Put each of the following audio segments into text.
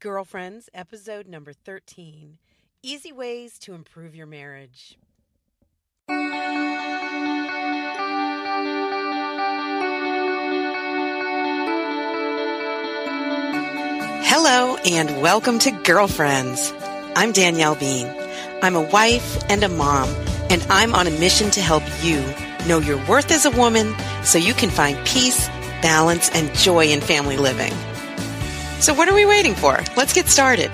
Girlfriends, episode number 13 Easy Ways to Improve Your Marriage. Hello, and welcome to Girlfriends. I'm Danielle Bean. I'm a wife and a mom, and I'm on a mission to help you know your worth as a woman so you can find peace, balance, and joy in family living. So, what are we waiting for? Let's get started.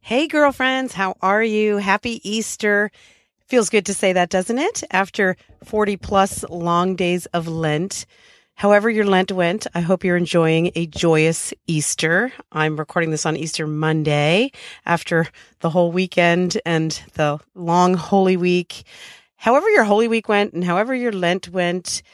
Hey, girlfriends, how are you? Happy Easter. Feels good to say that, doesn't it? After 40 plus long days of Lent. However, your Lent went, I hope you're enjoying a joyous Easter. I'm recording this on Easter Monday after the whole weekend and the long Holy Week however your Holy Week went and however your Lent went,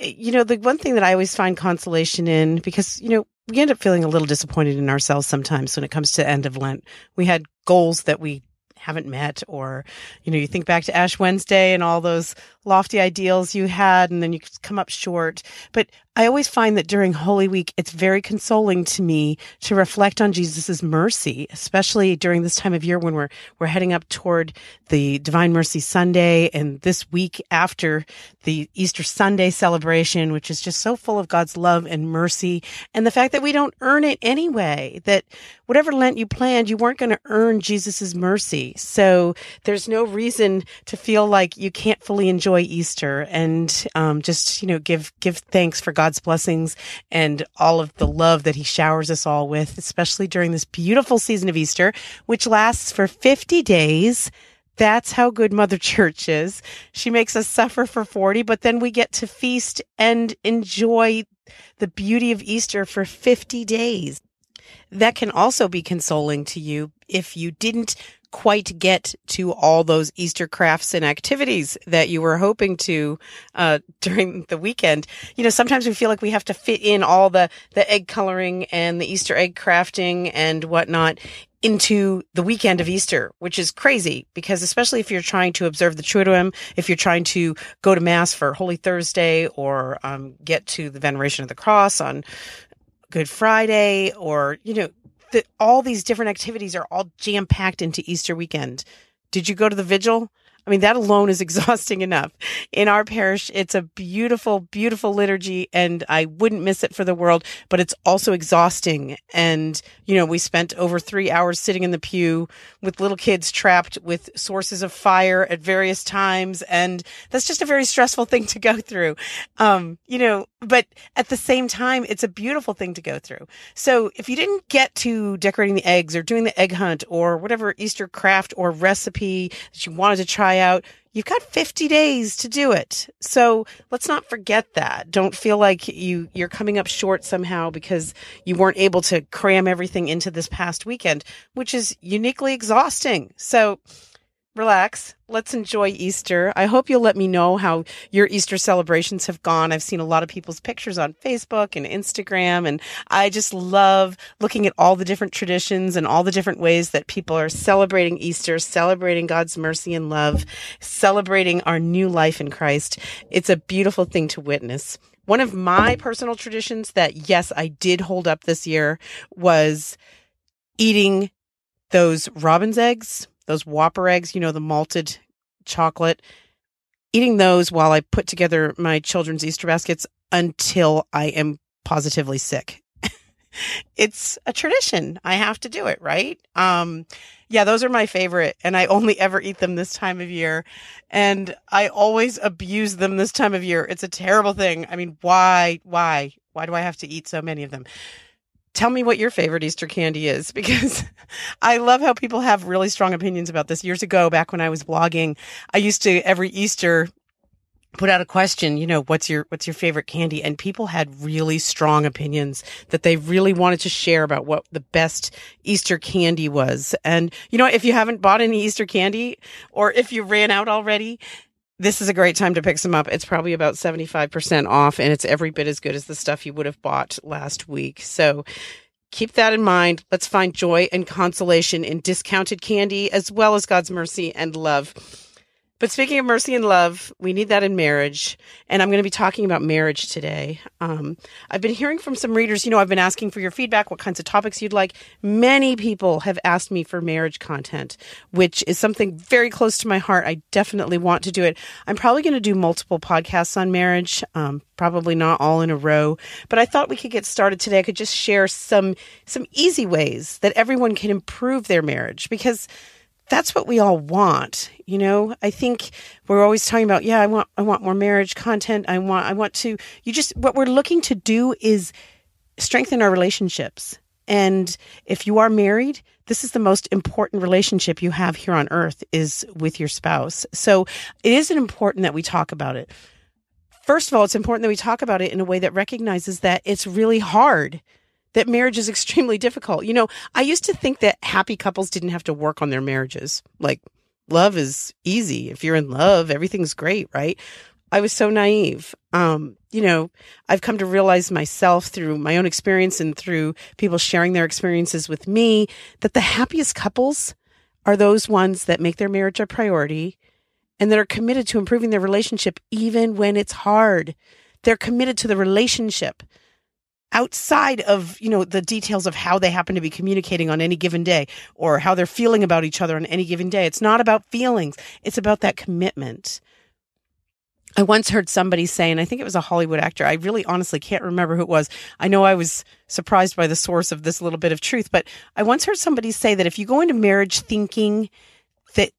you know, the one thing that I always find consolation in, because, you know, we end up feeling a little disappointed in ourselves sometimes when it comes to end of Lent. We had goals that we haven't met or you know you think back to ash wednesday and all those lofty ideals you had and then you come up short but I always find that during Holy Week, it's very consoling to me to reflect on Jesus' mercy, especially during this time of year when we're, we're heading up toward the Divine Mercy Sunday and this week after the Easter Sunday celebration, which is just so full of God's love and mercy. And the fact that we don't earn it anyway, that whatever Lent you planned, you weren't going to earn Jesus' mercy. So there's no reason to feel like you can't fully enjoy Easter and, um, just, you know, give, give thanks for God's blessings and all of the love that he showers us all with, especially during this beautiful season of Easter, which lasts for 50 days. That's how good Mother Church is. She makes us suffer for 40, but then we get to feast and enjoy the beauty of Easter for 50 days. That can also be consoling to you if you didn't quite get to all those Easter crafts and activities that you were hoping to uh, during the weekend. You know, sometimes we feel like we have to fit in all the the egg coloring and the Easter egg crafting and whatnot into the weekend of Easter, which is crazy because especially if you're trying to observe the Triduum, if you're trying to go to Mass for Holy Thursday or um, get to the Veneration of the Cross on Good Friday or, you know, the, all these different activities are all jam packed into Easter weekend. Did you go to the vigil? I mean, that alone is exhausting enough. In our parish, it's a beautiful, beautiful liturgy and I wouldn't miss it for the world, but it's also exhausting. And, you know, we spent over three hours sitting in the pew with little kids trapped with sources of fire at various times. And that's just a very stressful thing to go through. Um, you know, but at the same time, it's a beautiful thing to go through. So if you didn't get to decorating the eggs or doing the egg hunt or whatever Easter craft or recipe that you wanted to try out, you've got 50 days to do it. So let's not forget that. Don't feel like you, you're coming up short somehow because you weren't able to cram everything into this past weekend, which is uniquely exhausting. So relax. Let's enjoy Easter. I hope you'll let me know how your Easter celebrations have gone. I've seen a lot of people's pictures on Facebook and Instagram, and I just love looking at all the different traditions and all the different ways that people are celebrating Easter, celebrating God's mercy and love, celebrating our new life in Christ. It's a beautiful thing to witness. One of my personal traditions that, yes, I did hold up this year was eating those robin's eggs those Whopper eggs, you know, the malted chocolate, eating those while I put together my children's Easter baskets until I am positively sick. it's a tradition. I have to do it, right? Um, yeah, those are my favorite and I only ever eat them this time of year and I always abuse them this time of year. It's a terrible thing. I mean, why, why, why do I have to eat so many of them? Tell me what your favorite Easter candy is because I love how people have really strong opinions about this. Years ago, back when I was blogging, I used to every Easter put out a question, you know, what's your what's your favorite candy? And people had really strong opinions that they really wanted to share about what the best Easter candy was. And you know, if you haven't bought any Easter candy or if you ran out already, this is a great time to pick some up. It's probably about 75% off and it's every bit as good as the stuff you would have bought last week. So keep that in mind. Let's find joy and consolation in discounted candy as well as God's mercy and love. But speaking of mercy and love, we need that in marriage. And I'm going to be talking about marriage today. Um, I've been hearing from some readers, you know, I've been asking for your feedback, what kinds of topics you'd like. Many people have asked me for marriage content, which is something very close to my heart. I definitely want to do it. I'm probably going to do multiple podcasts on marriage, um, probably not all in a row, but I thought we could get started today. I could just share some, some easy ways that everyone can improve their marriage because that's what we all want. You know, I think we're always talking about, yeah, I want, I want more marriage content. I want, I want to, you just, what we're looking to do is strengthen our relationships. And if you are married, this is the most important relationship you have here on earth is with your spouse. So it is important that we talk about it. First of all, it's important that we talk about it in a way that recognizes that it's really hard that marriage is extremely difficult. You know, I used to think that happy couples didn't have to work on their marriages. Like love is easy. If you're in love, everything's great, right? I was so naive. Um, you know, I've come to realize myself through my own experience and through people sharing their experiences with me that the happiest couples are those ones that make their marriage a priority and that are committed to improving their relationship even when it's hard. They're committed to the relationship outside of you know the details of how they happen to be communicating on any given day or how they're feeling about each other on any given day. It's not about feelings. It's about that commitment. I once heard somebody say and i think it was a hollywood actor i really honestly can't remember who it was. I know i was surprised by the source of this little bit of truth but i once heard somebody say that if you go into marriage thinking that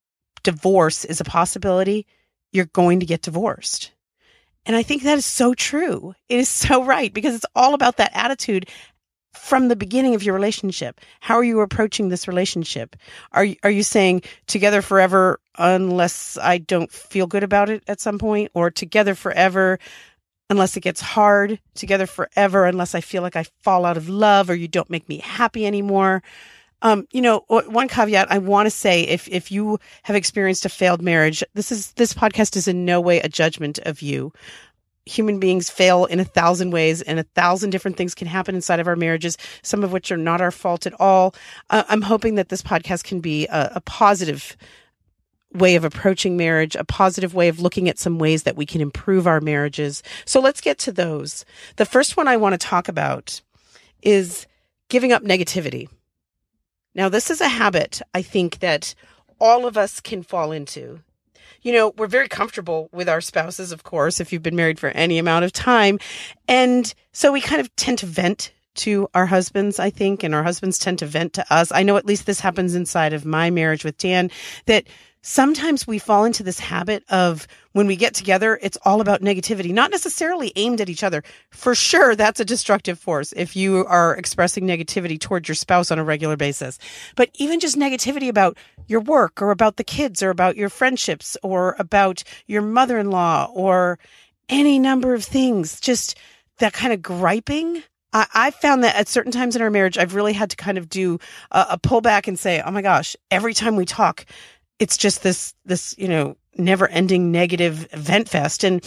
divorce is a possibility you're going to get divorced and I think that is so true. It is so right because it's all about that attitude from the beginning of your relationship. How are you approaching this relationship? Are you, are you saying together forever unless I don't feel good about it at some point or together forever unless it gets hard, together forever unless I feel like I fall out of love or you don't make me happy anymore? Um, you know, one caveat I want to say if if you have experienced a failed marriage, this is this podcast is in no way a judgment of you. Human beings fail in a thousand ways, and a thousand different things can happen inside of our marriages, some of which are not our fault at all. Uh, I'm hoping that this podcast can be a, a positive way of approaching marriage, a positive way of looking at some ways that we can improve our marriages. So let's get to those. The first one I want to talk about is giving up negativity. Now, this is a habit I think that all of us can fall into. You know, we're very comfortable with our spouses, of course, if you've been married for any amount of time. And so we kind of tend to vent to our husbands, I think, and our husbands tend to vent to us. I know at least this happens inside of my marriage with Dan that sometimes we fall into this habit of when we get together, it's all about negativity, not necessarily aimed at each other. For sure, that's a destructive force if you are expressing negativity towards your spouse on a regular basis. But even just negativity about your work or about the kids or about your friendships or about your mother in law or any number of things, just that kind of griping. I, found that at certain times in our marriage, I've really had to kind of do a pullback and say, oh my gosh, every time we talk, it's just this this you know never ending negative vent fest. And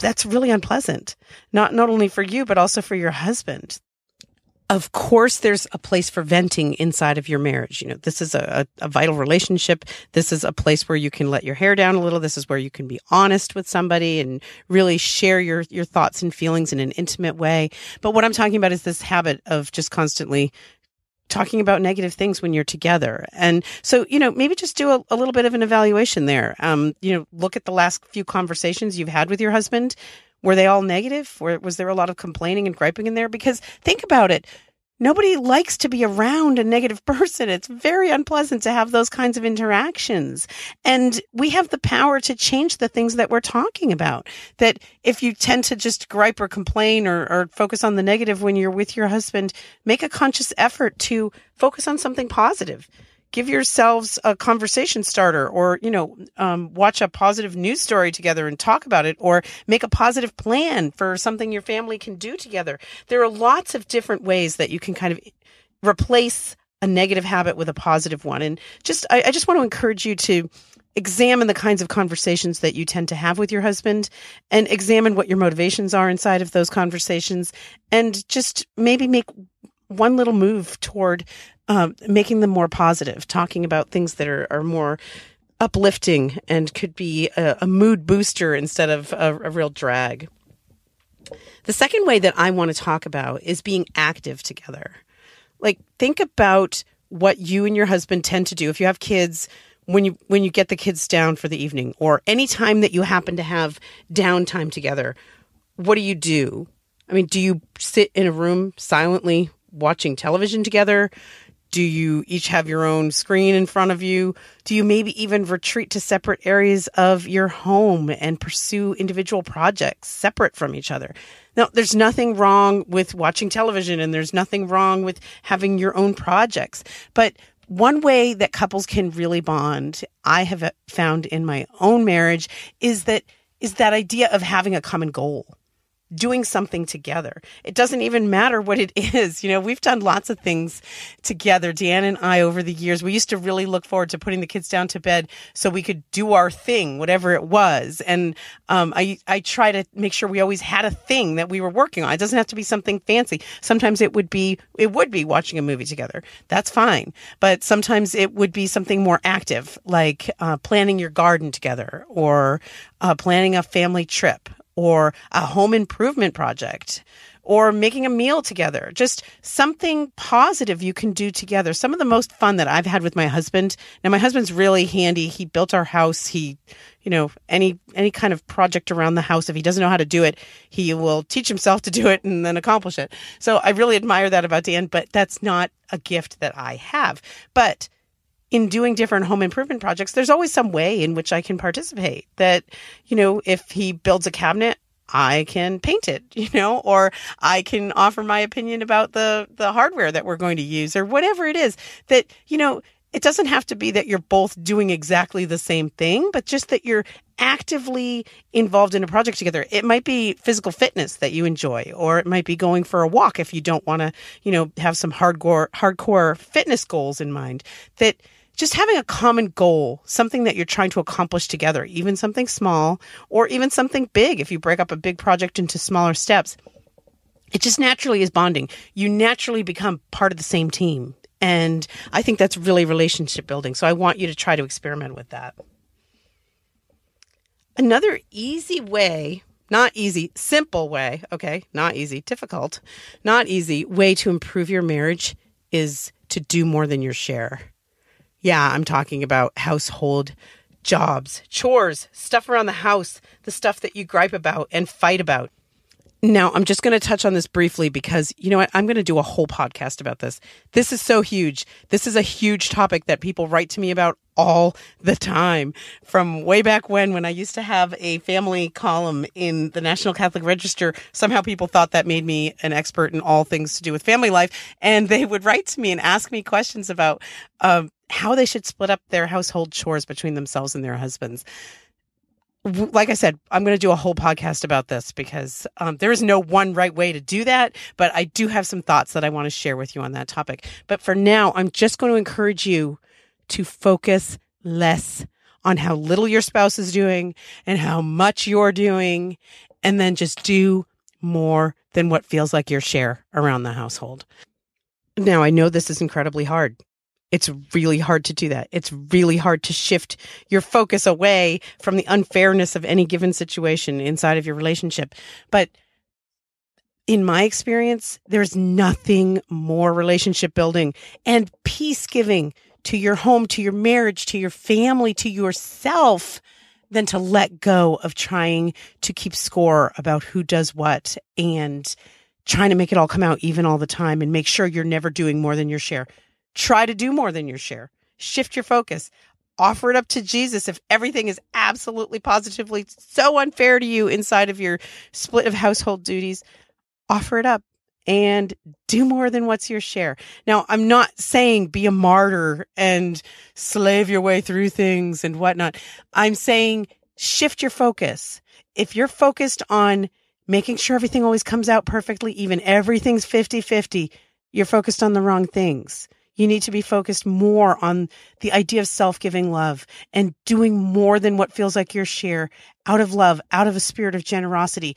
that's really unpleasant not not only for you but also for your husband. Of course there's a place for venting inside of your marriage. You know this is a, a, vital relationship. This is a place where you can let your hair down a little. This is where you can be honest with somebody and really share your your thoughts and feelings in an intimate way. But what i'm talking about is this habit of just constantly talking about negative things when you're together. And so, you know, maybe just do a, a little bit of an evaluation there. Um, you know, look at the last few conversations you've had with your husband. Were they all negative? Or was there a lot of complaining and griping in there? Because think about it. Nobody likes to be around a negative person. It's very unpleasant to have those kinds of interactions. And we have the power to change the things that we're talking about. That if you tend to just gripe or complain or, or focus on the negative when you're with your husband, make a conscious effort to focus on something positive give yourselves a conversation starter or you know um, watch a positive news story together and talk about it or make a positive plan for something your family can do together. There are lots of different ways that you can kind of replace a negative habit with a positive one. And just I, I just want to encourage you to examine the kinds of conversations that you tend to have with your husband and examine what your motivations are inside of those conversations and just maybe make one little move toward um, making them more positive, talking about things that are, are more uplifting and could be a, a mood booster instead of a, a real drag. The second way that I want to talk about is being active together. Like, think about what you and your husband tend to do. If you have kids, when you when you get the kids down for the evening or any time that you happen to have downtime together what do you do i mean do you sit in a room silently watching television together? Do you each have your own screen in front of you? Do you maybe even retreat to separate areas of your home and pursue individual projects separate from each other? Now there's nothing wrong with watching television and there's nothing wrong with having your own projects. But one way that couples can really bond, I have found in my own marriage, is that is that idea of having a common goal doing something together. It doesn't even matter what it is. You know, we've done lots of things together, Dan and I, over the years. We used to really look forward to putting the kids down to bed so we could do our thing, whatever it was. And um, I, I try to make sure we always had a thing that we were working on. It doesn't have to be something fancy. Sometimes it would be, it would be watching a movie together. That's fine. But sometimes it would be something more active, like uh, planning your garden together or uh, planning a family trip or a home improvement project or making a meal together. Just something positive you can do together. Some of the most fun that I've had with my husband. Now my husband's really handy. He built our house. He, you know, any any kind of project around the house if he doesn't know how to do it, he will teach himself to do it and then accomplish it. So I really admire that about Dan, but that's not a gift that I have. But in doing different home improvement projects, there's always some way in which I can participate. That, you know, if he builds a cabinet, I can paint it, you know, or I can offer my opinion about the, the hardware that we're going to use or whatever it is that, you know, it doesn't have to be that you're both doing exactly the same thing, but just that you're actively involved in a project together. It might be physical fitness that you enjoy, or it might be going for a walk if you don't want to, you know, have some hardcore, hardcore fitness goals in mind that, just having a common goal, something that you're trying to accomplish together, even something small or even something big, if you break up a big project into smaller steps, it just naturally is bonding. You naturally become part of the same team. And I think that's really relationship building. So I want you to try to experiment with that. Another easy way, not easy, simple way, okay, not easy, difficult, not easy way to improve your marriage is to do more than your share. Yeah, I'm talking about household jobs, chores, stuff around the house, the stuff that you gripe about and fight about. Now, I'm just going to touch on this briefly because you know what? I'm going to do a whole podcast about this. This is so huge. This is a huge topic that people write to me about all the time. From way back when, when I used to have a family column in the National Catholic Register, somehow people thought that made me an expert in all things to do with family life. And they would write to me and ask me questions about um, how they should split up their household chores between themselves and their husbands. Like I said, I'm going to do a whole podcast about this because um, there is no one right way to do that. But I do have some thoughts that I want to share with you on that topic. But for now, I'm just going to encourage you to focus less on how little your spouse is doing and how much you're doing, and then just do more than what feels like your share around the household. Now, I know this is incredibly hard. It's really hard to do that. It's really hard to shift your focus away from the unfairness of any given situation inside of your relationship. But in my experience, there's nothing more relationship building and peace giving to your home, to your marriage, to your family, to yourself than to let go of trying to keep score about who does what and trying to make it all come out even all the time and make sure you're never doing more than your share. Try to do more than your share. Shift your focus. Offer it up to Jesus if everything is absolutely positively so unfair to you inside of your split of household duties. Offer it up and do more than what's your share. Now, I'm not saying be a martyr and slave your way through things and whatnot. I'm saying shift your focus. If you're focused on making sure everything always comes out perfectly, even everything's 50 50, you're focused on the wrong things. You need to be focused more on the idea of self giving love and doing more than what feels like your share out of love, out of a spirit of generosity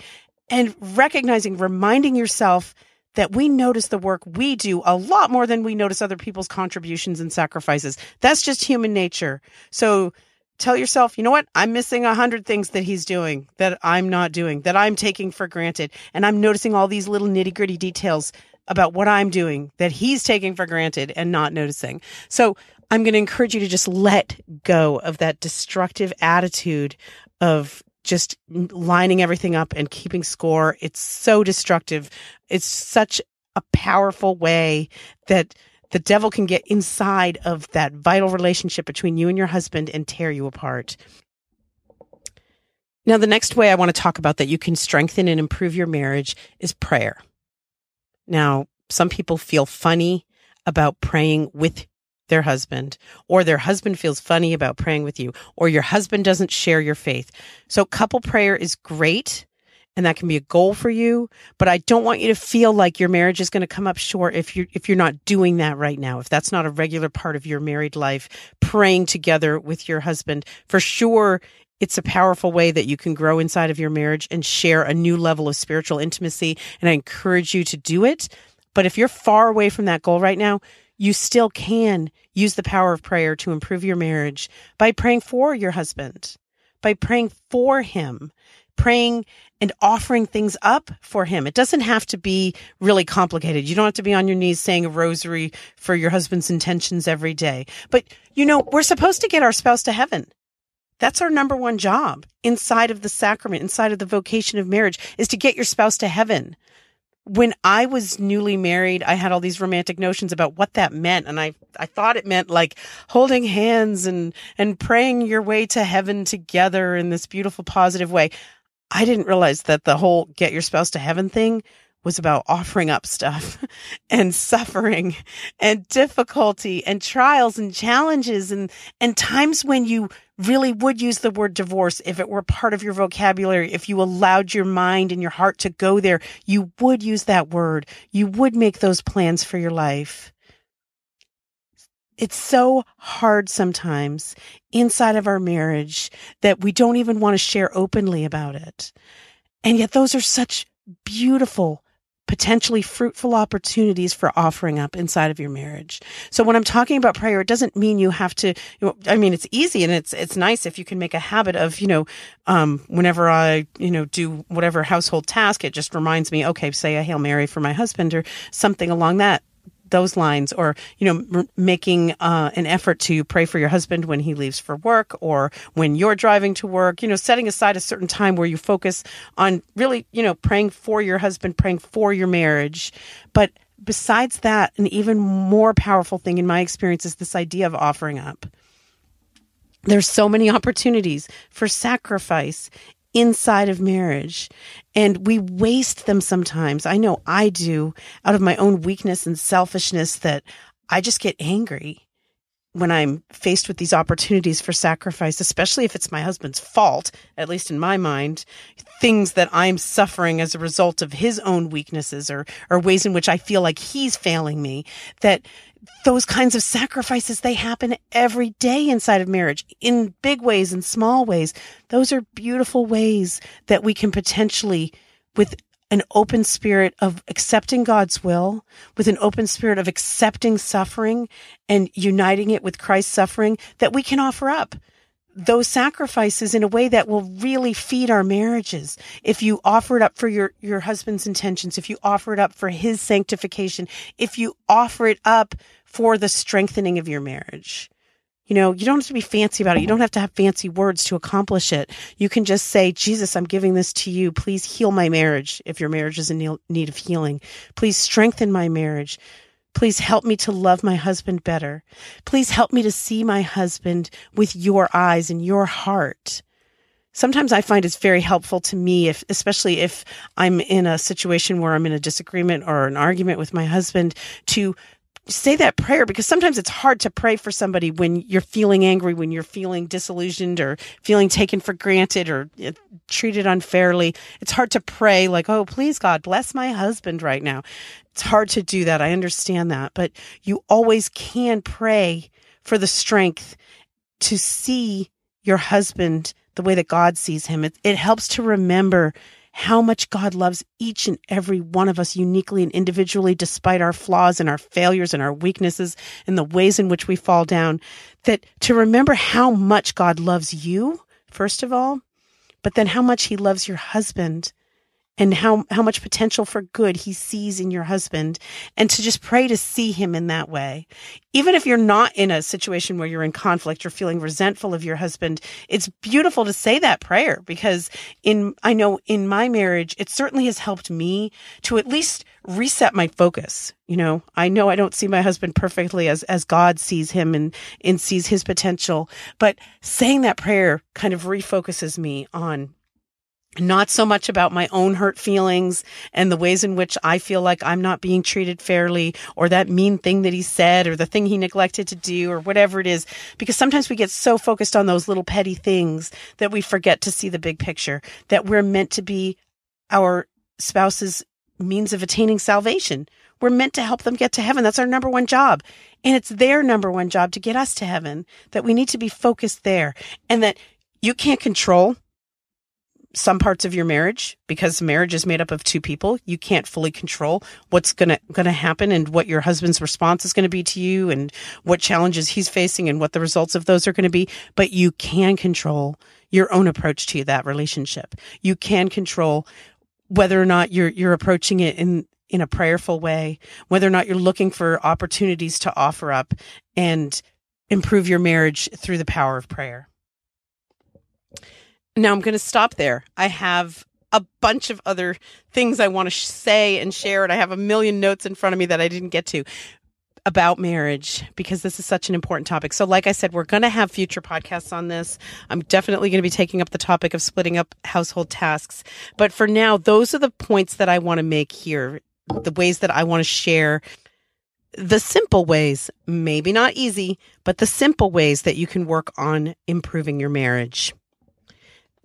and recognizing, reminding yourself that we notice the work we do a lot more than we notice other people's contributions and sacrifices. That's just human nature. So tell yourself, you know what? I'm missing a hundred things that he's doing that I'm not doing, that I'm taking for granted. And I'm noticing all these little nitty gritty details about what I'm doing that he's taking for granted and not noticing. So I'm going to encourage you to just let go of that destructive attitude of just lining everything up and keeping score. It's so destructive. It's such a powerful way that the devil can get inside of that vital relationship between you and your husband and tear you apart. Now, the next way I want to talk about that you can strengthen and improve your marriage is prayer. Now, some people feel funny about praying with their husband, or their husband feels funny about praying with you, or your husband doesn't share your faith. So, couple prayer is great and that can be a goal for you but i don't want you to feel like your marriage is going to come up short if you're if you're not doing that right now if that's not a regular part of your married life praying together with your husband for sure it's a powerful way that you can grow inside of your marriage and share a new level of spiritual intimacy and i encourage you to do it but if you're far away from that goal right now you still can use the power of prayer to improve your marriage by praying for your husband by praying for him praying and offering things up for him. It doesn't have to be really complicated. You don't have to be on your knees saying a rosary for your husband's intentions every day. But, you know, we're supposed to get our spouse to heaven. That's our number one job inside of the sacrament, inside of the vocation of marriage is to get your spouse to heaven. When I was newly married, I had all these romantic notions about what that meant. And I, I thought it meant like holding hands and, and praying your way to heaven together in this beautiful, positive way. I didn't realize that the whole get your spouse to heaven thing was about offering up stuff and suffering and difficulty and trials and challenges and, and times when you really would use the word divorce if it were part of your vocabulary. If you allowed your mind and your heart to go there, you would use that word. You would make those plans for your life it's so hard sometimes inside of our marriage that we don't even want to share openly about it. And yet those are such beautiful, potentially fruitful opportunities for offering up inside of your marriage. So when I'm talking about prayer, it doesn't mean you have to, I mean, it's easy and it's, it's nice if you can make a habit of, you know, um, whenever I, you know, do whatever household task, it just reminds me, okay, say a Hail Mary for my husband or something along that those lines or you know making uh, an effort to pray for your husband when he leaves for work or when you're driving to work you know setting aside a certain time where you focus on really you know praying for your husband praying for your marriage. But besides that an even more powerful thing in my experience is this idea of offering up. There's so many opportunities for sacrifice inside of marriage. And we waste them sometimes. I know I do out of my own weakness and selfishness that I just get angry when I'm faced with these opportunities for sacrifice, especially if it's my husband's fault, at least in my mind, things that I'm suffering as a result of his own weaknesses or, or ways in which I feel like he's failing me, that those kinds of sacrifices, they happen every day inside of marriage in big ways and small ways. Those are beautiful ways that we can potentially, with an open spirit of accepting God's will, with an open spirit of accepting suffering and uniting it with Christ's suffering, that we can offer up those sacrifices in a way that will really feed our marriages. If you offer it up for your, your husband's intentions, if you offer it up for his sanctification, if you offer it up for the strengthening of your marriage. You know, you don't have to be fancy about it. You don't have to have fancy words to accomplish it. You can just say, Jesus, I'm giving this to you. Please heal my marriage if your marriage is in need of healing. Please strengthen my marriage. Please help me to love my husband better. Please help me to see my husband with your eyes and your heart. Sometimes I find it's very helpful to me if, especially if I'm in a situation where I'm in a disagreement or an argument with my husband to say that prayer because sometimes it's hard to pray for somebody when you're feeling angry, when you're feeling disillusioned or feeling taken for granted or uh, treated unfairly. It's hard to pray like, oh, please God, bless my husband right now. It's hard to do that. I understand that, but you always can pray for the strength to see your husband the way that God sees him. It, it helps to remember how much God loves each and every one of us uniquely and individually, despite our flaws and our failures and our weaknesses and the ways in which we fall down. That to remember how much God loves you, first of all, but then how much he loves your husband and how, how much potential for good he sees in your husband and to just pray to see him in that way. Even if you're not in a situation where you're in conflict, you're feeling resentful of your husband, it's beautiful to say that prayer because in, I know in my marriage, it certainly has helped me to at least reset my focus. You know, I know I don't see my husband perfectly as, as God sees him and, and sees his potential, but saying that prayer kind of refocuses me on not so much about my own hurt feelings and the ways in which I feel like I'm not being treated fairly or that mean thing that he said or the thing he neglected to do or whatever it is. Because sometimes we get so focused on those little petty things that we forget to see the big picture, that we're meant to be our spouse's means of attaining salvation. We're meant to help them get to heaven. That's our number one job. And it's their number one job to get us to heaven, that we need to be focused there and that you can't control some parts of your marriage because marriage is made up of two people you can't fully control what's going to going to happen and what your husband's response is going to be to you and what challenges he's facing and what the results of those are going to be. But you can control your own approach to that relationship. You can control whether or not you're you're approaching it in in a prayerful way whether or not you're looking for opportunities to offer up and improve your marriage through the power of prayer now I'm going to stop there. I have a bunch of other things I want to sh- say and share, and I have a million notes in front of me that I didn't get to about marriage because this is such an important topic. So, like I said, we're going to have future podcasts on this. I'm definitely going to be taking up the topic of splitting up household tasks. But for now, those are the points that I want to make here, the ways that I want to share the simple ways, maybe not easy, but the simple ways that you can work on improving your marriage.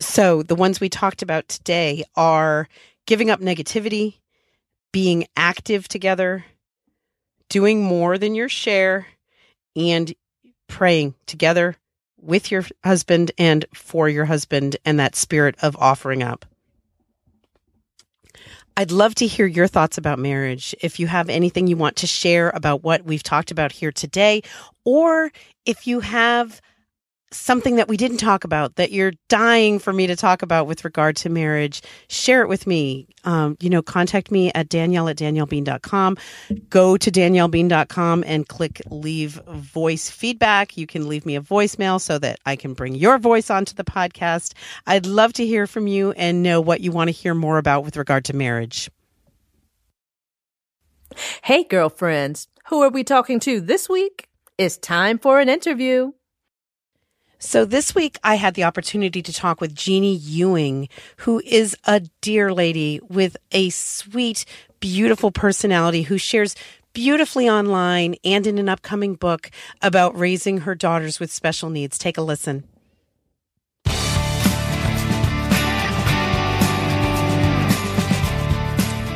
So the ones we talked about today are giving up negativity, being active together, doing more than your share, and praying together with your husband and for your husband and that spirit of offering up. I'd love to hear your thoughts about marriage. If you have anything you want to share about what we've talked about here today, or if you have something that we didn't talk about that you're dying for me to talk about with regard to marriage, share it with me. Um, you know, contact me at danielle at daniellebean.com. Go to daniellebean.com and click leave voice feedback. You can leave me a voicemail so that I can bring your voice onto the podcast. I'd love to hear from you and know what you want to hear more about with regard to marriage. Hey, girlfriends. Who are we talking to this week? It's time for an interview. So this week I had the opportunity to talk with Jeannie Ewing, who is a dear lady with a sweet, beautiful personality who shares beautifully online and in an upcoming book about raising her daughters with special needs. Take a listen.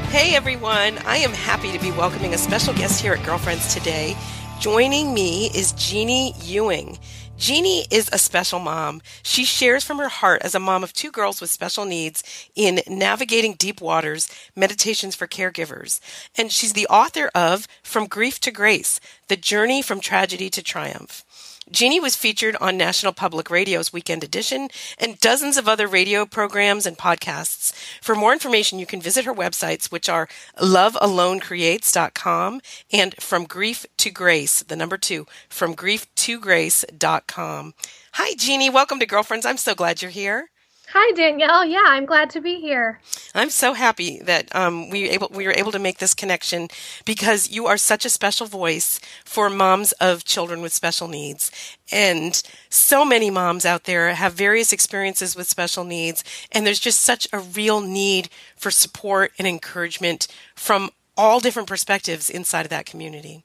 Hey everyone, I am happy to be welcoming a special guest here at Girlfriends today. Joining me is Jeannie Ewing. Jeannie is a special mom. She shares from her heart as a mom of two girls with special needs in Navigating Deep Waters Meditations for Caregivers. And she's the author of From Grief to Grace The Journey from Tragedy to Triumph. Jeannie was featured on National Public Radio's Weekend Edition and dozens of other radio programs and podcasts. For more information, you can visit her websites, which are lovealonecreates.com and From Grief to Grace, the number two, from grief to grace.com. Hi, Jeannie. Welcome to Girlfriends. I'm so glad you're here. Hi, Danielle. Yeah, I'm glad to be here. I'm so happy that um, we able we were able to make this connection because you are such a special voice for moms of children with special needs, and so many moms out there have various experiences with special needs, and there's just such a real need for support and encouragement from all different perspectives inside of that community.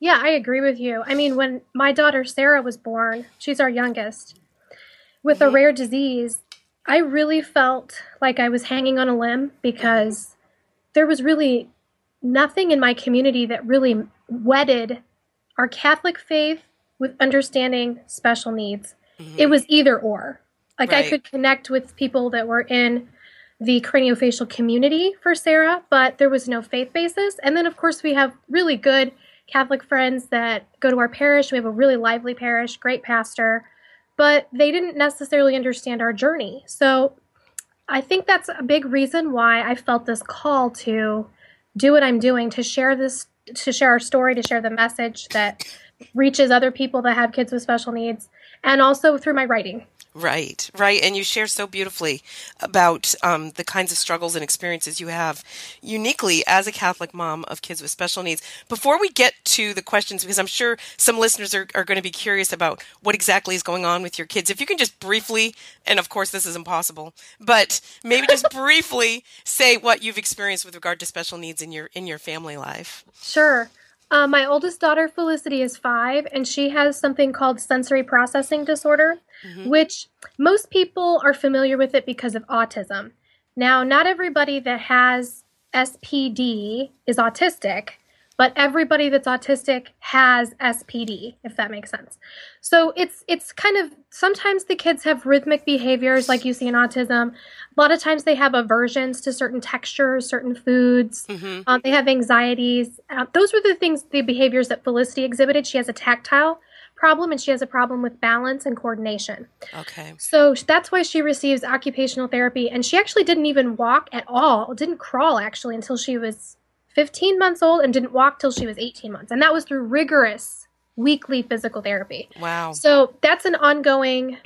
Yeah, I agree with you. I mean, when my daughter Sarah was born, she's our youngest with a mm-hmm. rare disease, I really felt like I was hanging on a limb because there was really nothing in my community that really wedded our Catholic faith with understanding special needs. Mm-hmm. It was either or. Like right. I could connect with people that were in the craniofacial community for Sarah, but there was no faith basis. And then, of course, we have really good Catholic friends that go to our parish. We have a really lively parish, great pastor, but they didn't necessarily understand our journey. So I think that's a big reason why I felt this call to do what I'm doing, to share this, to share our story, to share the message that reaches other people that have kids with special needs, and also through my writing. Right, right. And you share so beautifully about um, the kinds of struggles and experiences you have uniquely as a Catholic mom of kids with special needs. Before we get to the questions, because I'm sure some listeners are, are going to be curious about what exactly is going on with your kids, if you can just briefly, and of course this is impossible, but maybe just briefly say what you've experienced with regard to special needs in your in your family life. Sure. Uh, my oldest daughter, Felicity, is five, and she has something called sensory processing disorder, mm-hmm. which most people are familiar with it because of autism. Now, not everybody that has SPD is autistic, but everybody that's autistic has SPD, if that makes sense. So it's it's kind of sometimes the kids have rhythmic behaviors like you see in autism. A lot of times they have aversions to certain textures, certain foods. Mm-hmm. Um, they have anxieties. Uh, those were the things, the behaviors that Felicity exhibited. She has a tactile problem and she has a problem with balance and coordination. Okay. So that's why she receives occupational therapy and she actually didn't even walk at all, didn't crawl actually until she was 15 months old and didn't walk till she was 18 months. And that was through rigorous weekly physical therapy. Wow. So that's an ongoing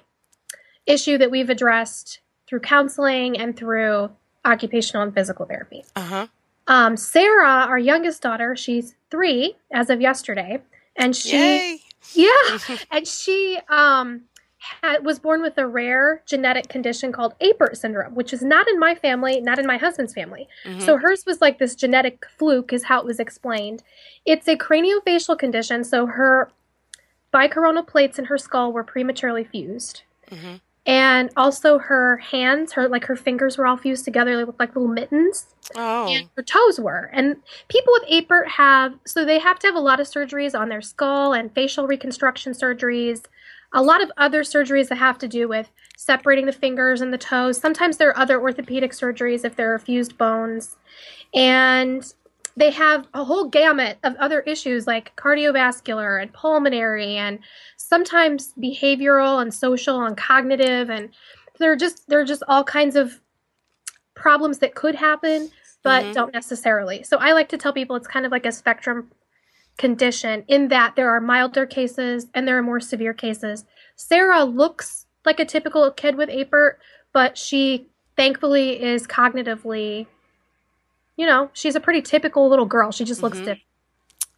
issue that we've addressed through counseling and through occupational and physical therapy. Uh-huh. Um, Sarah, our youngest daughter, she's three as of yesterday, and she, Yay. yeah, and she um, had, was born with a rare genetic condition called Apert syndrome, which is not in my family, not in my husband's family. Mm-hmm. So hers was like this genetic fluke, is how it was explained. It's a craniofacial condition, so her bicoronal plates in her skull were prematurely fused. Mm-hmm. And also her hands, her like her fingers were all fused together. They looked like little mittens. Oh. And her toes were. And people with Apert have so they have to have a lot of surgeries on their skull and facial reconstruction surgeries a lot of other surgeries that have to do with separating the fingers and the toes. Sometimes there are other orthopedic surgeries if there are fused bones. And they have a whole gamut of other issues like cardiovascular and pulmonary and sometimes behavioral and social and cognitive and there are just there are just all kinds of problems that could happen but mm-hmm. don't necessarily. So I like to tell people it's kind of like a spectrum condition in that there are milder cases and there are more severe cases. Sarah looks like a typical kid with Apert, but she thankfully is cognitively, you know, she's a pretty typical little girl. She just looks mm-hmm. different.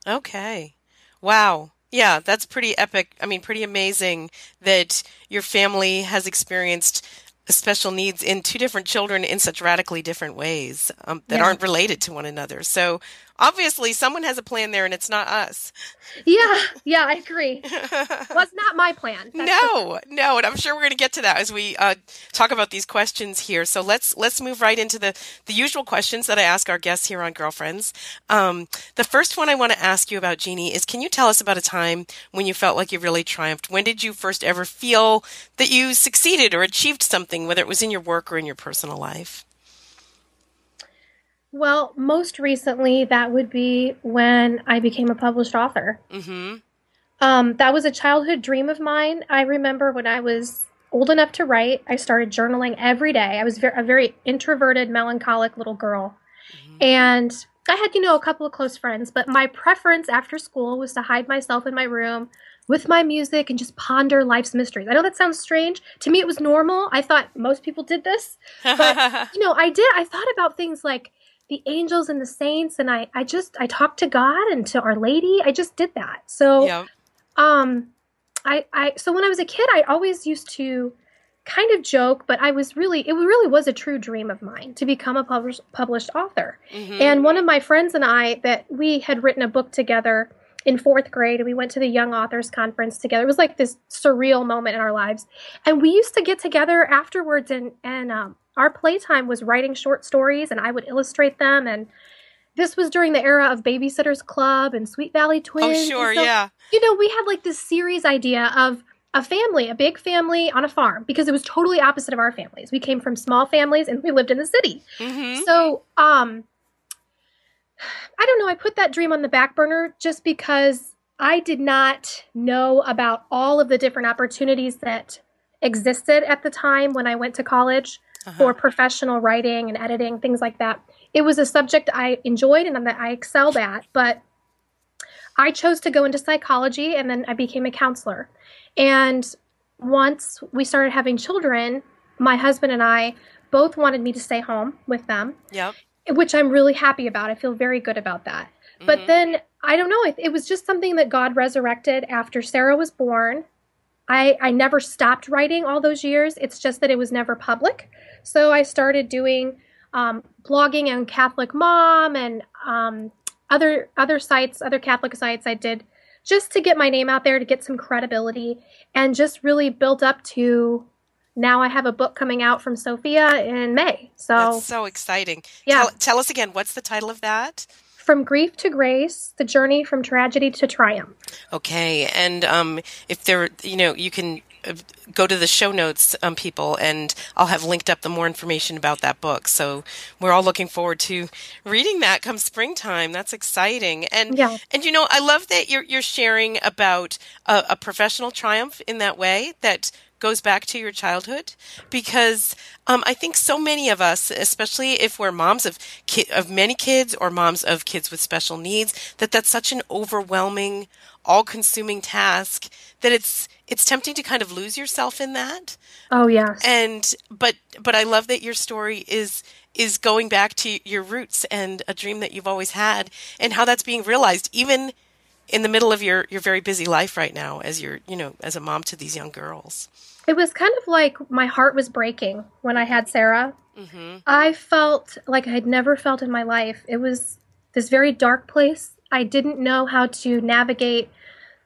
Okay. Wow. Yeah, that's pretty epic. I mean, pretty amazing that your family has experienced special needs in two different children in such radically different ways um, that yeah. aren't related to one another. So obviously someone has a plan there and it's not us. Yeah, yeah, I agree. Was not my plan. That's no, the- no, and I'm sure we're going to get to that as we uh, talk about these questions here. So let's let's move right into the the usual questions that I ask our guests here on Girlfriends. Um, the first one I want to ask you about, Jeannie, is can you tell us about a time when you felt like you really triumphed? When did you first ever feel that you succeeded or achieved something, whether it was in your work or in your personal life? Well, most recently, that would be when I became a published author. Mm-hmm. Um, that was a childhood dream of mine. I remember when I was old enough to write, I started journaling every day. I was a very introverted, melancholic little girl. Mm-hmm. And I had, you know, a couple of close friends, but my preference after school was to hide myself in my room with my music and just ponder life's mysteries. I know that sounds strange. To me, it was normal. I thought most people did this. But, you know, I did. I thought about things like, the angels and the saints and I I just I talked to God and to Our Lady. I just did that. So yeah. um I I so when I was a kid I always used to kind of joke, but I was really it really was a true dream of mine to become a published published author. Mm-hmm. And one of my friends and I that we had written a book together in fourth grade and we went to the young authors conference together it was like this surreal moment in our lives and we used to get together afterwards and and um, our playtime was writing short stories and I would illustrate them and this was during the era of Babysitters Club and Sweet Valley oh, Twins. Oh, sure, so, yeah. You know, we had like this series idea of a family, a big family on a farm because it was totally opposite of our families. We came from small families and we lived in the city. Mm-hmm. So, um, I don't know. I put that dream on the back burner just because I did not know about all of the different opportunities that existed at the time when I went to college Uh-huh. for professional writing and editing, things like that. It was a subject I enjoyed and that I excelled at, but I chose to go into psychology and then I became a counselor. And once we started having children, my husband and I both wanted me to stay home with them, Yep. which I'm really happy about. I feel very good about that. But Mhm. then I don't know, it, it was just something that God resurrected after Sarah was born. I, I never stopped writing all those years. It's just that it was never public. So I started doing um, blogging on Catholic Mom and um, other other sites, other Catholic sites. I did just to get my name out there to get some credibility, and just really built up to now. I have a book coming out from Sophia in May. So That's so exciting. Yeah. Tell, tell us again, what's the title of that? from grief to grace, the journey from tragedy to triumph. Okay, and um, if there, you know, you can go to the show notes, um, people, and I'll have linked up the more information about that book. So we're all looking forward to reading that come springtime. That's exciting, and Yeah. and you know, I love that you're you're sharing about a, a professional triumph in that way that goes back to your childhood because um, I think so many of us, especially if we're moms of ki- of many kids or moms of kids with special needs, that that's such an overwhelming, all-consuming task that it's it's tempting to kind of lose yourself in that. Oh yes. And but but I love that your story is is going back to your roots and a dream that you've always had and how that's being realized even in the middle of your your very busy life right now as you're, you know, as a mom to these young girls. It was kind of like my heart was breaking when I had Sarah. Mhm. I felt like I had never felt in my life. It was this very dark place. I didn't know how to navigate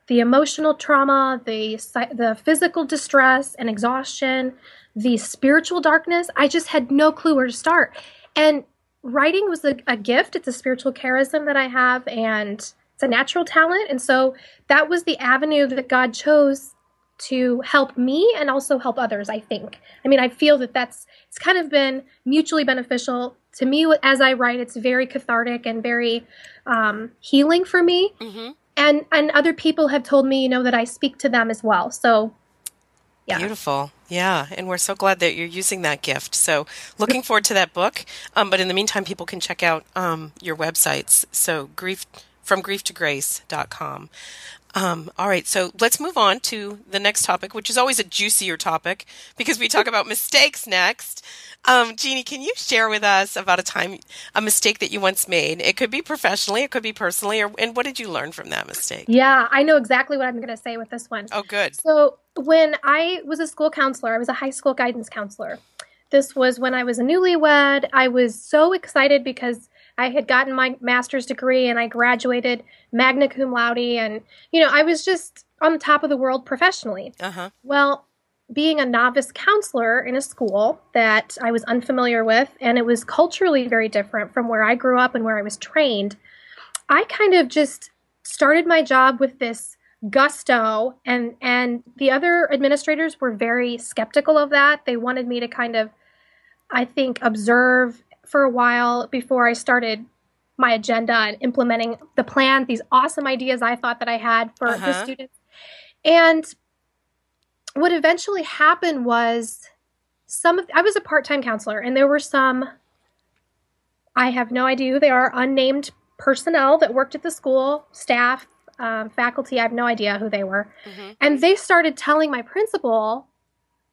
the emotional trauma, the the physical distress and exhaustion, the spiritual darkness. I just had no clue where to start. And writing was a, a gift. It's a spiritual charism that I have, and it's a natural talent. And so that was the avenue that God chose to help me and also help others i think i mean i feel that that's it's kind of been mutually beneficial to me as i write it's very cathartic and very um, healing for me Mhm. And and other people have told me you know that i speak to them as well so yeah Beautiful. Yeah. And we're so glad that you're using that gift. So looking forward to that book. Um, but in the meantime, people can check out um, your websites. So grief from grief to grace.com. Um, all right. So let's move on to the next topic, which is always a juicier topic because we talk about mistakes next. Um, Jeannie, can you share with us about a time, a mistake that you once made? It could be professionally, it could be personally, or, and what did you learn from that mistake? yeah i know exactly what i'm going to say with this one Oh, good. So, when I was a school counselor, I was a high school guidance counselor. This was when I was a newlywed. I was so excited because I had gotten my master's degree and I graduated magna cum laude. And, you know, I was just on the top of the world professionally. Uh huh. Well, being a novice counselor in a school that I was unfamiliar with, and it was culturally very different from where I grew up and where I was trained, I kind of just started my job with this gusto and and the other administrators were very skeptical of that they wanted me to kind of i think observe for a while before i started my agenda and implementing the plan these awesome ideas i thought that i had for the Uh-huh. students and what eventually happened was some of I was a part-time counselor and there were some I have no idea who they are unnamed personnel that worked at the school staff um, faculty I have no idea who they were Mhm. and they started telling my principal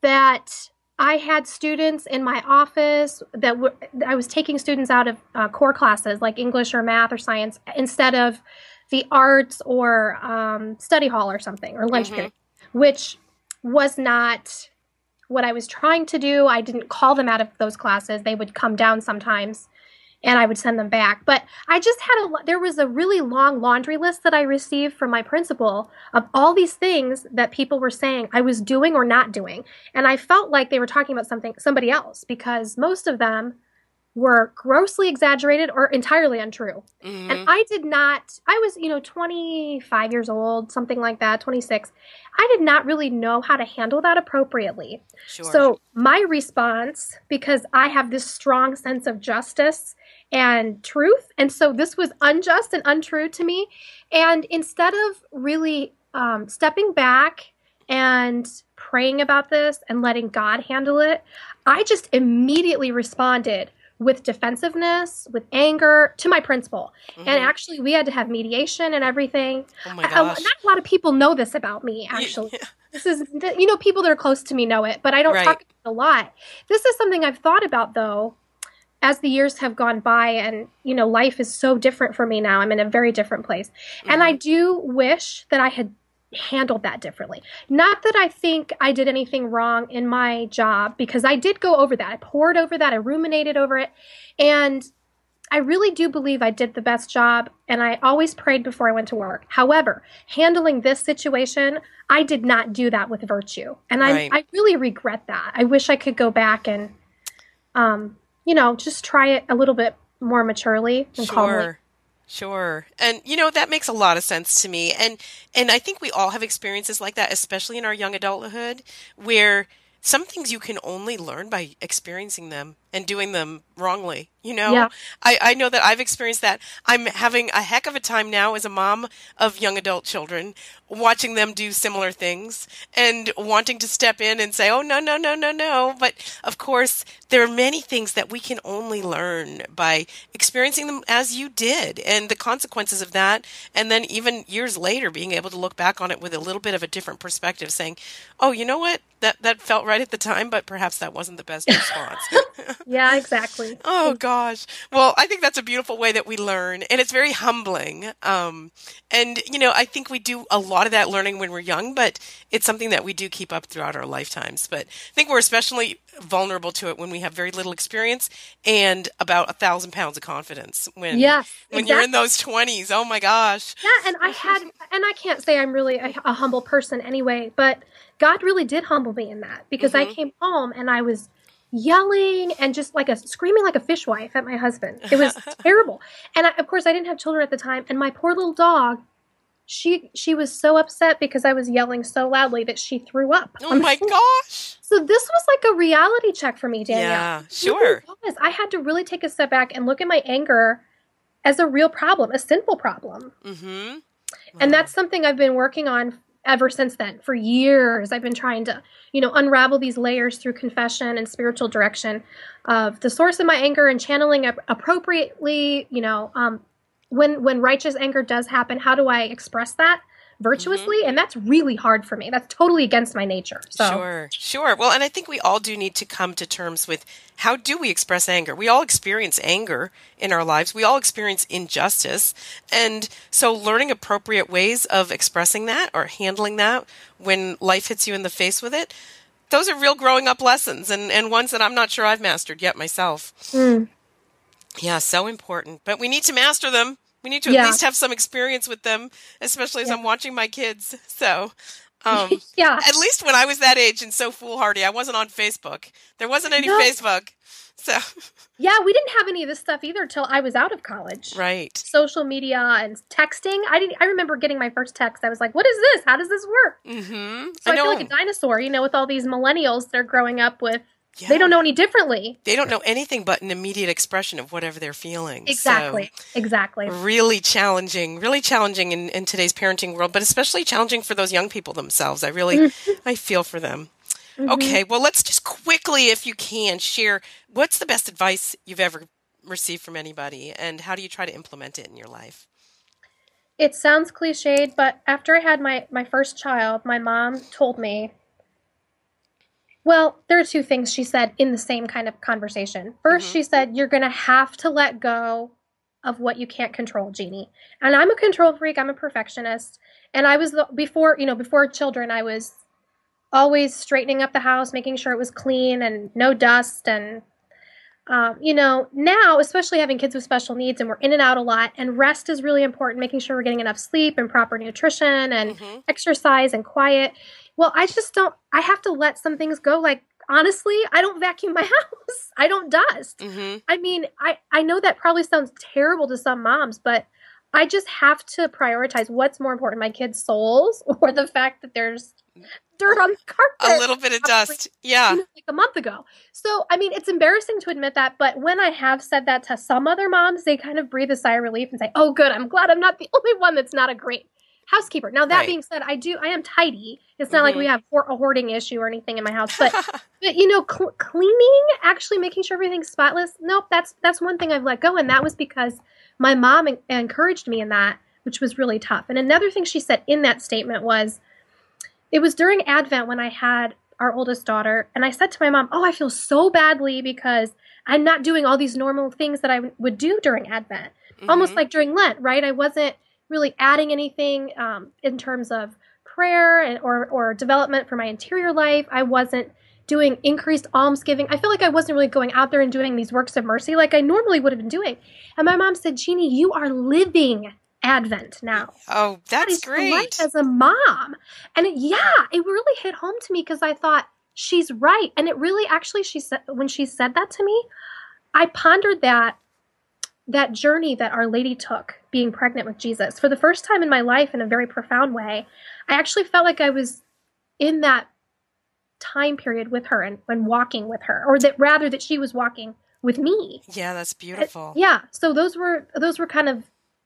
that I had students in my office that were I was taking students out of uh, core classes like English or math or science instead of the arts or um, study hall or something or lunch Mhm. period, which was not what I was trying to do. I didn't call them out of those classes. They would come down sometimes and I would send them back. But I just had a there was a really long laundry list that I received from my principal of all these things that people were saying I was doing or not doing. And I felt like they were talking about something somebody else because most of them were grossly exaggerated or entirely untrue. Mhm. And I did not, I was, you know, 25 years old, something like that, 26. I did not really know how to handle that appropriately. sure. So, my response, because I have this strong sense of justice and truth, and so this was unjust and untrue to me. And instead of really um, stepping back and praying about this and letting God handle it, I just immediately responded with defensiveness, with anger to my principal. And Mhm. actually, we had to have mediation and everything. oh my I- I- gosh. not a lot of people know this about me, actually. Yeah. This is, you know, people that are close to me know it, but I don't Right. talk about it a lot. This is something I've thought about, though, as the years have gone by, and, you know, life is so different for me now. I'm in a very different place. And Mm-hmm. I do wish that I had handled that differently. Not that I think I did anything wrong in my job, because I did go over that. I poured over that, I ruminated over it. And I really do believe I did the best job, and I always prayed before I went to work. However, handling this situation, I did not do that with virtue, and Right. I I really regret that. I wish I could go back and, um, you know, just try it a little bit more maturely and calmly. Sure. Sure. And you know that makes a lot of sense to me. And and I think we all have experiences like that especially in our young adulthood where some things you can only learn by experiencing them and doing them wrongly. You know, Yeah. I, I know that I've experienced that. I'm having a heck of a time now as a mom of young adult children, watching them do similar things and wanting to step in and say, oh, no, no, no, no, no. But of course, there are many things that we can only learn by experiencing them as you did and the consequences of that. And then even years later, being able to look back on it with a little bit of a different perspective, saying, oh, you know what? That, that felt right at the time, but perhaps that wasn't the best response. Yeah, exactly. Oh gosh. Well, I think that's a beautiful way that we learn and it's very humbling. Um, and you know, I think we do a lot of that learning when we're young, but it's something that we do keep up throughout our lifetimes. But I think we're especially vulnerable to it when we have very little experience and about a thousand pounds of confidence when, Yes, when you're in those twenties. Oh my gosh. Yeah, and I had, and I can't say I'm really a, a humble person anyway, but God really did humble me in that because I mm-hmm. came home and I was yelling and just like a screaming like a fishwife at my husband. It was terrible. And I, of course, I didn't have children at the time, and my poor little dog. She she was so upset because I was yelling so loudly that she threw up. Oh my gosh. So this was like a reality check for me, Danielle. Yeah, sure. I had to really take a step back and look at my anger as a real problem, a sinful problem. Mm-hmm. And that's something I've been working on ever since then. For years, I've been trying to, you know, unravel these layers through confession and spiritual direction of the source of my anger and channeling appropriately. You know, um, when when righteous anger does happen, how do I express that virtuously? And that's really hard for me. That's totally against my nature. So Sure, sure. Well, and I think we all do need to come to terms with how do we express anger? We all experience anger in our lives. We all experience injustice. And so learning appropriate ways of expressing that or handling that when life hits you in the face with it, those are real growing up lessons and, and ones that I'm not sure I've mastered yet myself. Mm. Yeah, so important. But we need to master them. We need to at Yeah. least have some experience with them, especially as Yeah. I'm watching my kids. So, um, yeah. at least when I was that age and so foolhardy, I wasn't on Facebook. There wasn't any No. Facebook. So, Yeah, we didn't have any of this stuff either till I was out of college. right. Social media and texting. I didn't. I remember getting my first text. I was like, "What is this? How does this work?" Mm-hmm. So I, feel like a dinosaur, you know, with all these millennials that are growing up with. Yeah. They don't know any differently. They don't know anything but an immediate expression of whatever they're feeling. Exactly. exactly. Really challenging, really challenging in, in today's parenting world, but especially challenging for those young people themselves. I really, Mm-hmm. I feel for them. Okay, well, let's just quickly, if you can, share what's the best advice you've ever received from anybody, and how do you try to implement it in your life? It sounds cliched, but after I had my my first child, my mom told me. Well, there are two things she said in the same kind of conversation. 1st Mhm. she said, "You're going to have to let go of what you can't control, Jeannie." And I'm a control freak. I'm a perfectionist, and I was the, before you know before children. I was always straightening up the house, making sure it was clean and no dust and um, you know, now, especially having kids with special needs and we're in and out a lot, and rest is really important, making sure we're getting enough sleep and proper nutrition and Mhm. exercise and quiet. Well, I just don't, I have to let some things go, like honestly, I don't vacuum my house. I don't dust. hmm I mean, I I know that probably sounds terrible to some moms, but I just have to prioritize what's more important, my kids' souls or the fact that there's dirt on the carpet. A little bit of dust. Yeah. you know, like a month ago. So, I mean, it's embarrassing to admit that, but when I have said that to some other moms, they kind of breathe a sigh of relief and say, "Oh, good, I'm glad I'm not the only one that's not a great housekeeper." Now, that Right. being said, I do I am tidy. It's not like Mhm. we have a hoarding issue or anything in my house, but but you know, cl- cleaning, actually making sure everything's spotless. Nope, that's that's one thing I've let go, and that was because my mom en- encouraged me in that, which was really tough. And another thing she said in that statement was, it was during Advent when I had our oldest daughter, and I said to my mom, "Oh, I feel so badly because I'm not doing all these normal things that I w- would do during Advent, almost Mhm. like during Lent, right? I wasn't really adding anything um, in terms of prayer and, or or development for my interior life. I wasn't doing increased almsgiving. I feel like I wasn't really going out there and doing these works of mercy like I normally would have been doing. And my mom said, "Jeannie, you are living Advent now." Oh, That that's is your life great. as a mom. And it, yeah, it really hit home to me because I thought she's right. And it really actually she said when she said that to me, I pondered that that journey that Our Lady took being pregnant with Jesus. For the first time in my life in a very profound way, I actually felt like I was in that time period with her and when walking with her or that rather that she was walking with me. Yeah, that's beautiful. Yeah. So those were those were kind of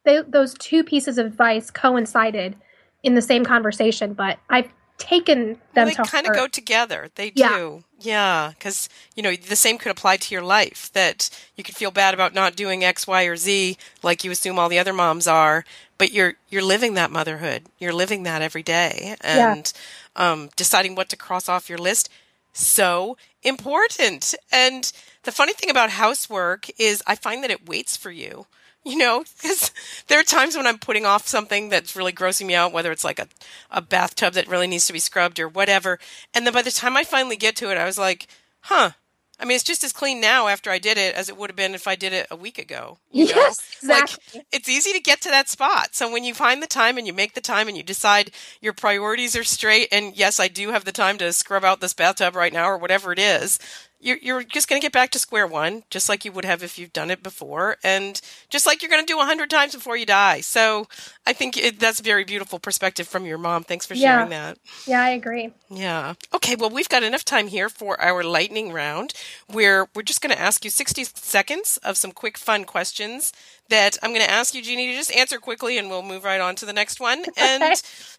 they, those two pieces of advice coincided in the same conversation, but I've taken Well, them they to kind of go together. They Yeah. do. Yeah. Because, you know, the same could apply to your life that you could feel bad about not doing X, Y, or Z like you assume all the other moms are, but you're, you're living that motherhood. You're living that every day Yeah. and, um, deciding what to cross off your list. So important. And the funny thing about housework is I find that it waits for you. You know, because there are times when I'm putting off something that's really grossing me out, whether it's like a, a bathtub that really needs to be scrubbed or whatever. And then by the time I finally get to it, I was like, huh. I mean, it's just as clean now after I did it as it would have been if I did it a week ago. You know? Yes, Like, exactly. it's easy to get to that spot. So when you find the time and you make the time and you decide your priorities are straight, and yes, I do have the time to scrub out this bathtub right now or whatever it is, you're, you're just going to get back to square one, just like you would have if you've done it before, and just like you're going to do a hundred times before you die. So I think it, that's a very beautiful perspective from your mom. Thanks for Yeah. sharing that. yeah, I agree. Yeah. Okay, well, we've got enough time here for our lightning round where we're just going to ask you 60 seconds of some quick, fun questions that I'm going to ask you, Jeannie, to just answer quickly and we'll move right on to the next one. And,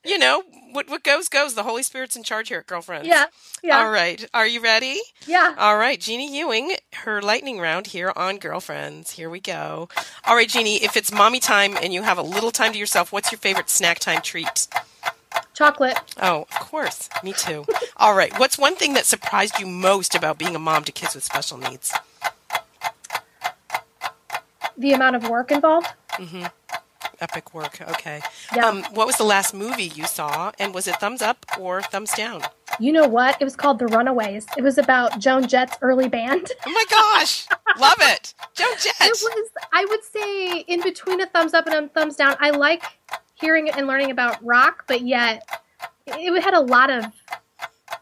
you know, what, what goes, goes. The Holy Spirit's in charge here, at girlfriends. Yeah. Yeah. All right. Are you ready? Yeah. All right. Jeannie Ewing, her lightning round here on Girlfriends. Here we go. All right, Jeannie, if it's mommy time and you have a little time to yourself, what's your favorite snack time treat? Chocolate. Oh, of course. Me too. All right. What's one thing that surprised you most about being a mom to kids with special needs? The amount of work involved. Mhm. Epic work. Okay. Yeah. Um, what was the last movie you saw, and was it thumbs up or thumbs down? You know what? It was called The Runaways. It was about Joan Jett's early band. Oh my gosh, love it, Joan Jett. It was, I would say, in between a thumbs up and a thumbs down. I like hearing and learning about rock, but yet it had a lot of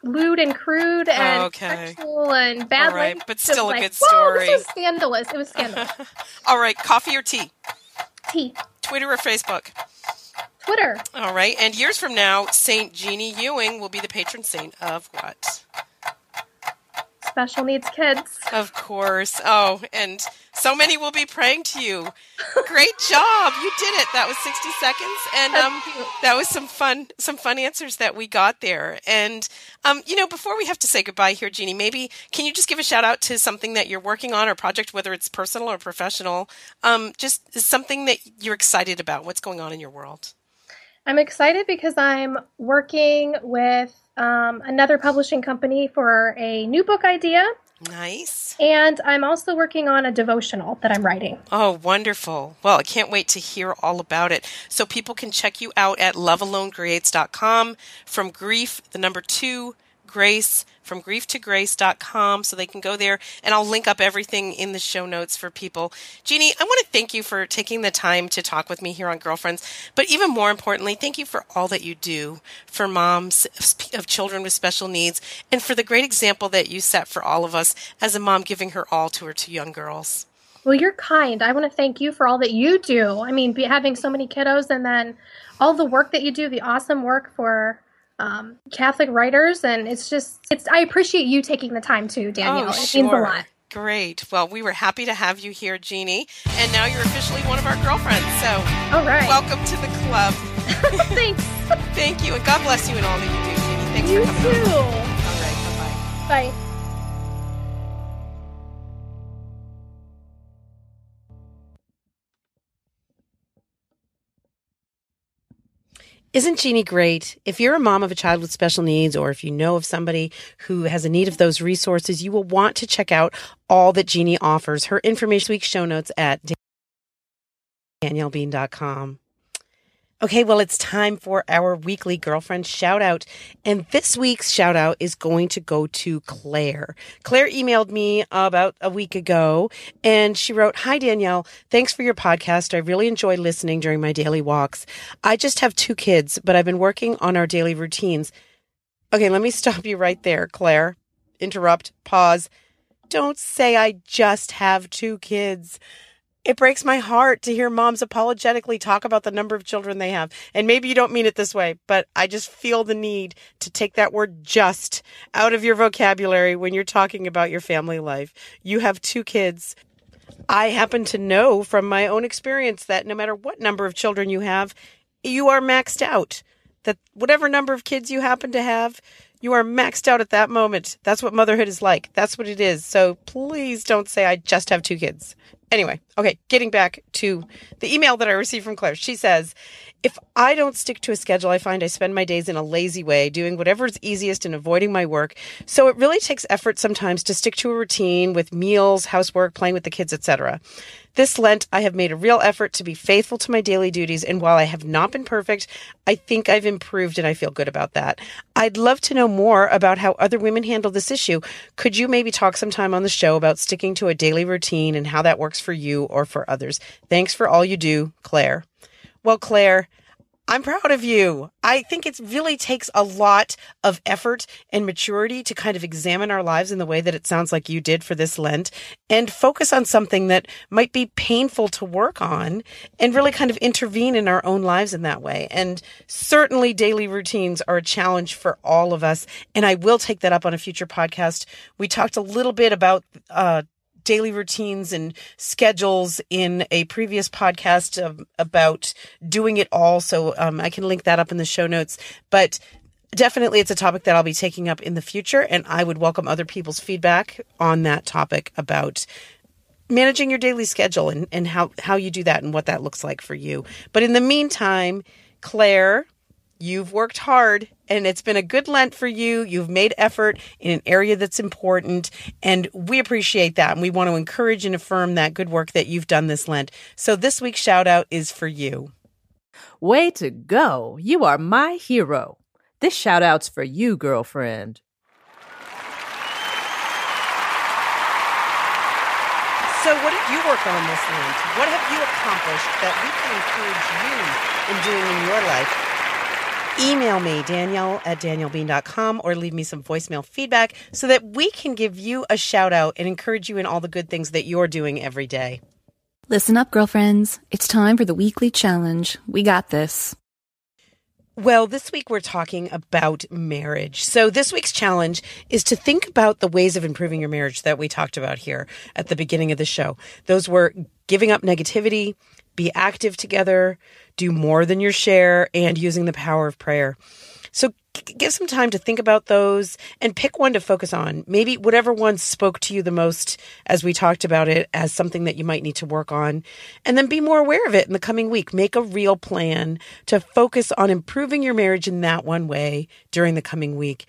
lewd and crude oh, and Okay. sexual and bad All right, but still a like, good story." this is scandalous. It was scandalous. All right, coffee or tea, Tea, Twitter or Facebook. Twitter, All right, and years from now, Saint Jeannie Ewing will be the patron saint of what? Special needs kids. Of course. Oh, and so many will be praying to you. Great job. You did it. That was 60 seconds and um that was some fun some fun answers that we got there. And um you know, before we have to say goodbye here, Jeannie, maybe can you just give a shout out to something that you're working on or project whether it's personal or professional? Um just something that you're excited about. What's going on in your world? I'm excited because I'm working with um, another publishing company for a new book idea, Nice. and I'm also working on a devotional that I'm writing. Oh, wonderful. Well, I can't wait to hear all about it. So people can check you out at lovealonecreates.com from grief, the number two, Grace from grieftoggrace.com so they can go there and I'll link up everything in the show notes for people. Jeannie, I want to thank you for taking the time to talk with me here on Girlfriends, but even more importantly, thank you for all that you do for moms of children with special needs and for the great example that you set for all of us as a mom giving her all to her two young girls. Well, you're kind. I want to thank you for all that you do. I mean, having so many kiddos and then all the work that you do, the awesome work for um, Catholic writers, and it's just it's. I appreciate you taking the time to, Danielle. Oh, it sure. means a lot. Great. Well, we were happy to have you here, Jeannie, and now you're officially one of our girlfriends. So, all right, welcome to the club. Thanks. Thank you, and God bless you and all that you do, Jeannie. Thanks you for coming. too. On. All right. Bye-bye. Bye. Isn't Jeannie great? If you're a mom of a child with special needs, or if you know of somebody who has a need of those resources, you will want to check out all that Jeannie offers. Her information week show notes at daniellebean.com. Okay, well, it's time for our weekly girlfriend shout out. And this week's shout out is going to go to Claire. Claire emailed me about a week ago and she wrote, Hi, Danielle. Thanks for your podcast. I really enjoy listening during my daily walks. I just have two kids, but I've been working on our daily routines. Okay, let me stop you right there, Claire. Interrupt, pause. Don't say I just have two kids. It breaks my heart to hear moms apologetically talk about the number of children they have. And maybe you don't mean it this way, but I just feel the need to take that word just out of your vocabulary when you're talking about your family life. You have two kids. I happen to know from my own experience that no matter what number of children you have, you are maxed out. That whatever number of kids you happen to have, you are maxed out at that moment. That's what motherhood is like. That's what it is. So please don't say I just have two kids. Anyway, okay, getting back to the email that I received from Claire. She says, if I don't stick to a schedule, I find I spend my days in a lazy way, doing whatever is easiest and avoiding my work. So it really takes effort sometimes to stick to a routine with meals, housework, playing with the kids, etc. This Lent, I have made a real effort to be faithful to my daily duties, and while I have not been perfect, I think I've improved and I feel good about that. I'd love to know more about how other women handle this issue. Could you maybe talk sometime on the show about sticking to a daily routine and how that works for you or for others? Thanks for all you do, Claire. Well, Claire, I'm proud of you. I think it really takes a lot of effort and maturity to kind of examine our lives in the way that it sounds like you did for this Lent and focus on something that might be painful to work on and really kind of intervene in our own lives in that way. And certainly daily routines are a challenge for all of us. And I will take that up on a future podcast. We talked a little bit about, uh, daily routines and schedules in a previous podcast um, about doing it all. So um, I can link that up in the show notes. But definitely it's a topic that I'll be taking up in the future. And I would welcome other people's feedback on that topic about managing your daily schedule and, and how, how you do that and what that looks like for you. But in the meantime, Claire, You've worked hard and it's been a good Lent for you. You've made effort in an area that's important. And we appreciate that. And we want to encourage and affirm that good work that you've done this Lent. So this week's shout out is for you. Way to go. You are my hero. This shout out's for you, girlfriend. So, what did you work on this Lent? What have you accomplished that we can encourage you in doing in your life? Email me, Danielle at daniellebean.com, or leave me some voicemail feedback so that we can give you a shout out and encourage you in all the good things that you're doing every day. Listen up, girlfriends. It's time for the weekly challenge. We got this. Well, this week we're talking about marriage. So, this week's challenge is to think about the ways of improving your marriage that we talked about here at the beginning of the show. Those were giving up negativity, be active together, do more than your share, and using the power of prayer. So give some time to think about those and pick one to focus on. Maybe whatever one spoke to you the most as we talked about it as something that you might need to work on. And then be more aware of it in the coming week. Make a real plan to focus on improving your marriage in that one way during the coming week.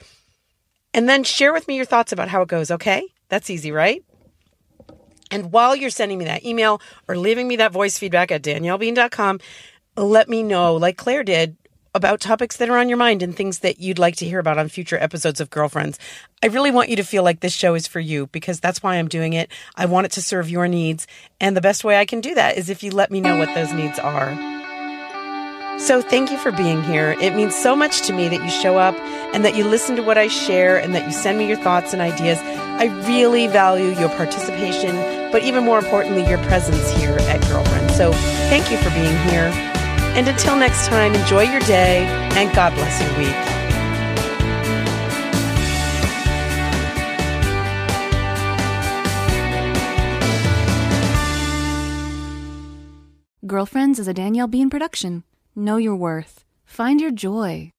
And then share with me your thoughts about how it goes, okay? That's easy, right? And while you're sending me that email or leaving me that voice feedback at daniellebean.com, let me know, like Claire did, about topics that are on your mind and things that you'd like to hear about on future episodes of Girlfriends. I really want you to feel like this show is for you because that's why I'm doing it. I want it to serve your needs. And the best way I can do that is if you let me know what those needs are. So thank you for being here. It means so much to me that you show up and that you listen to what I share and that you send me your thoughts and ideas. I really value your participation, but even more importantly, your presence here at Girlfriend. So thank you for being here. And until next time, enjoy your day and God bless your week. Girlfriends is a Danielle Bean production. Know your worth. Find your joy.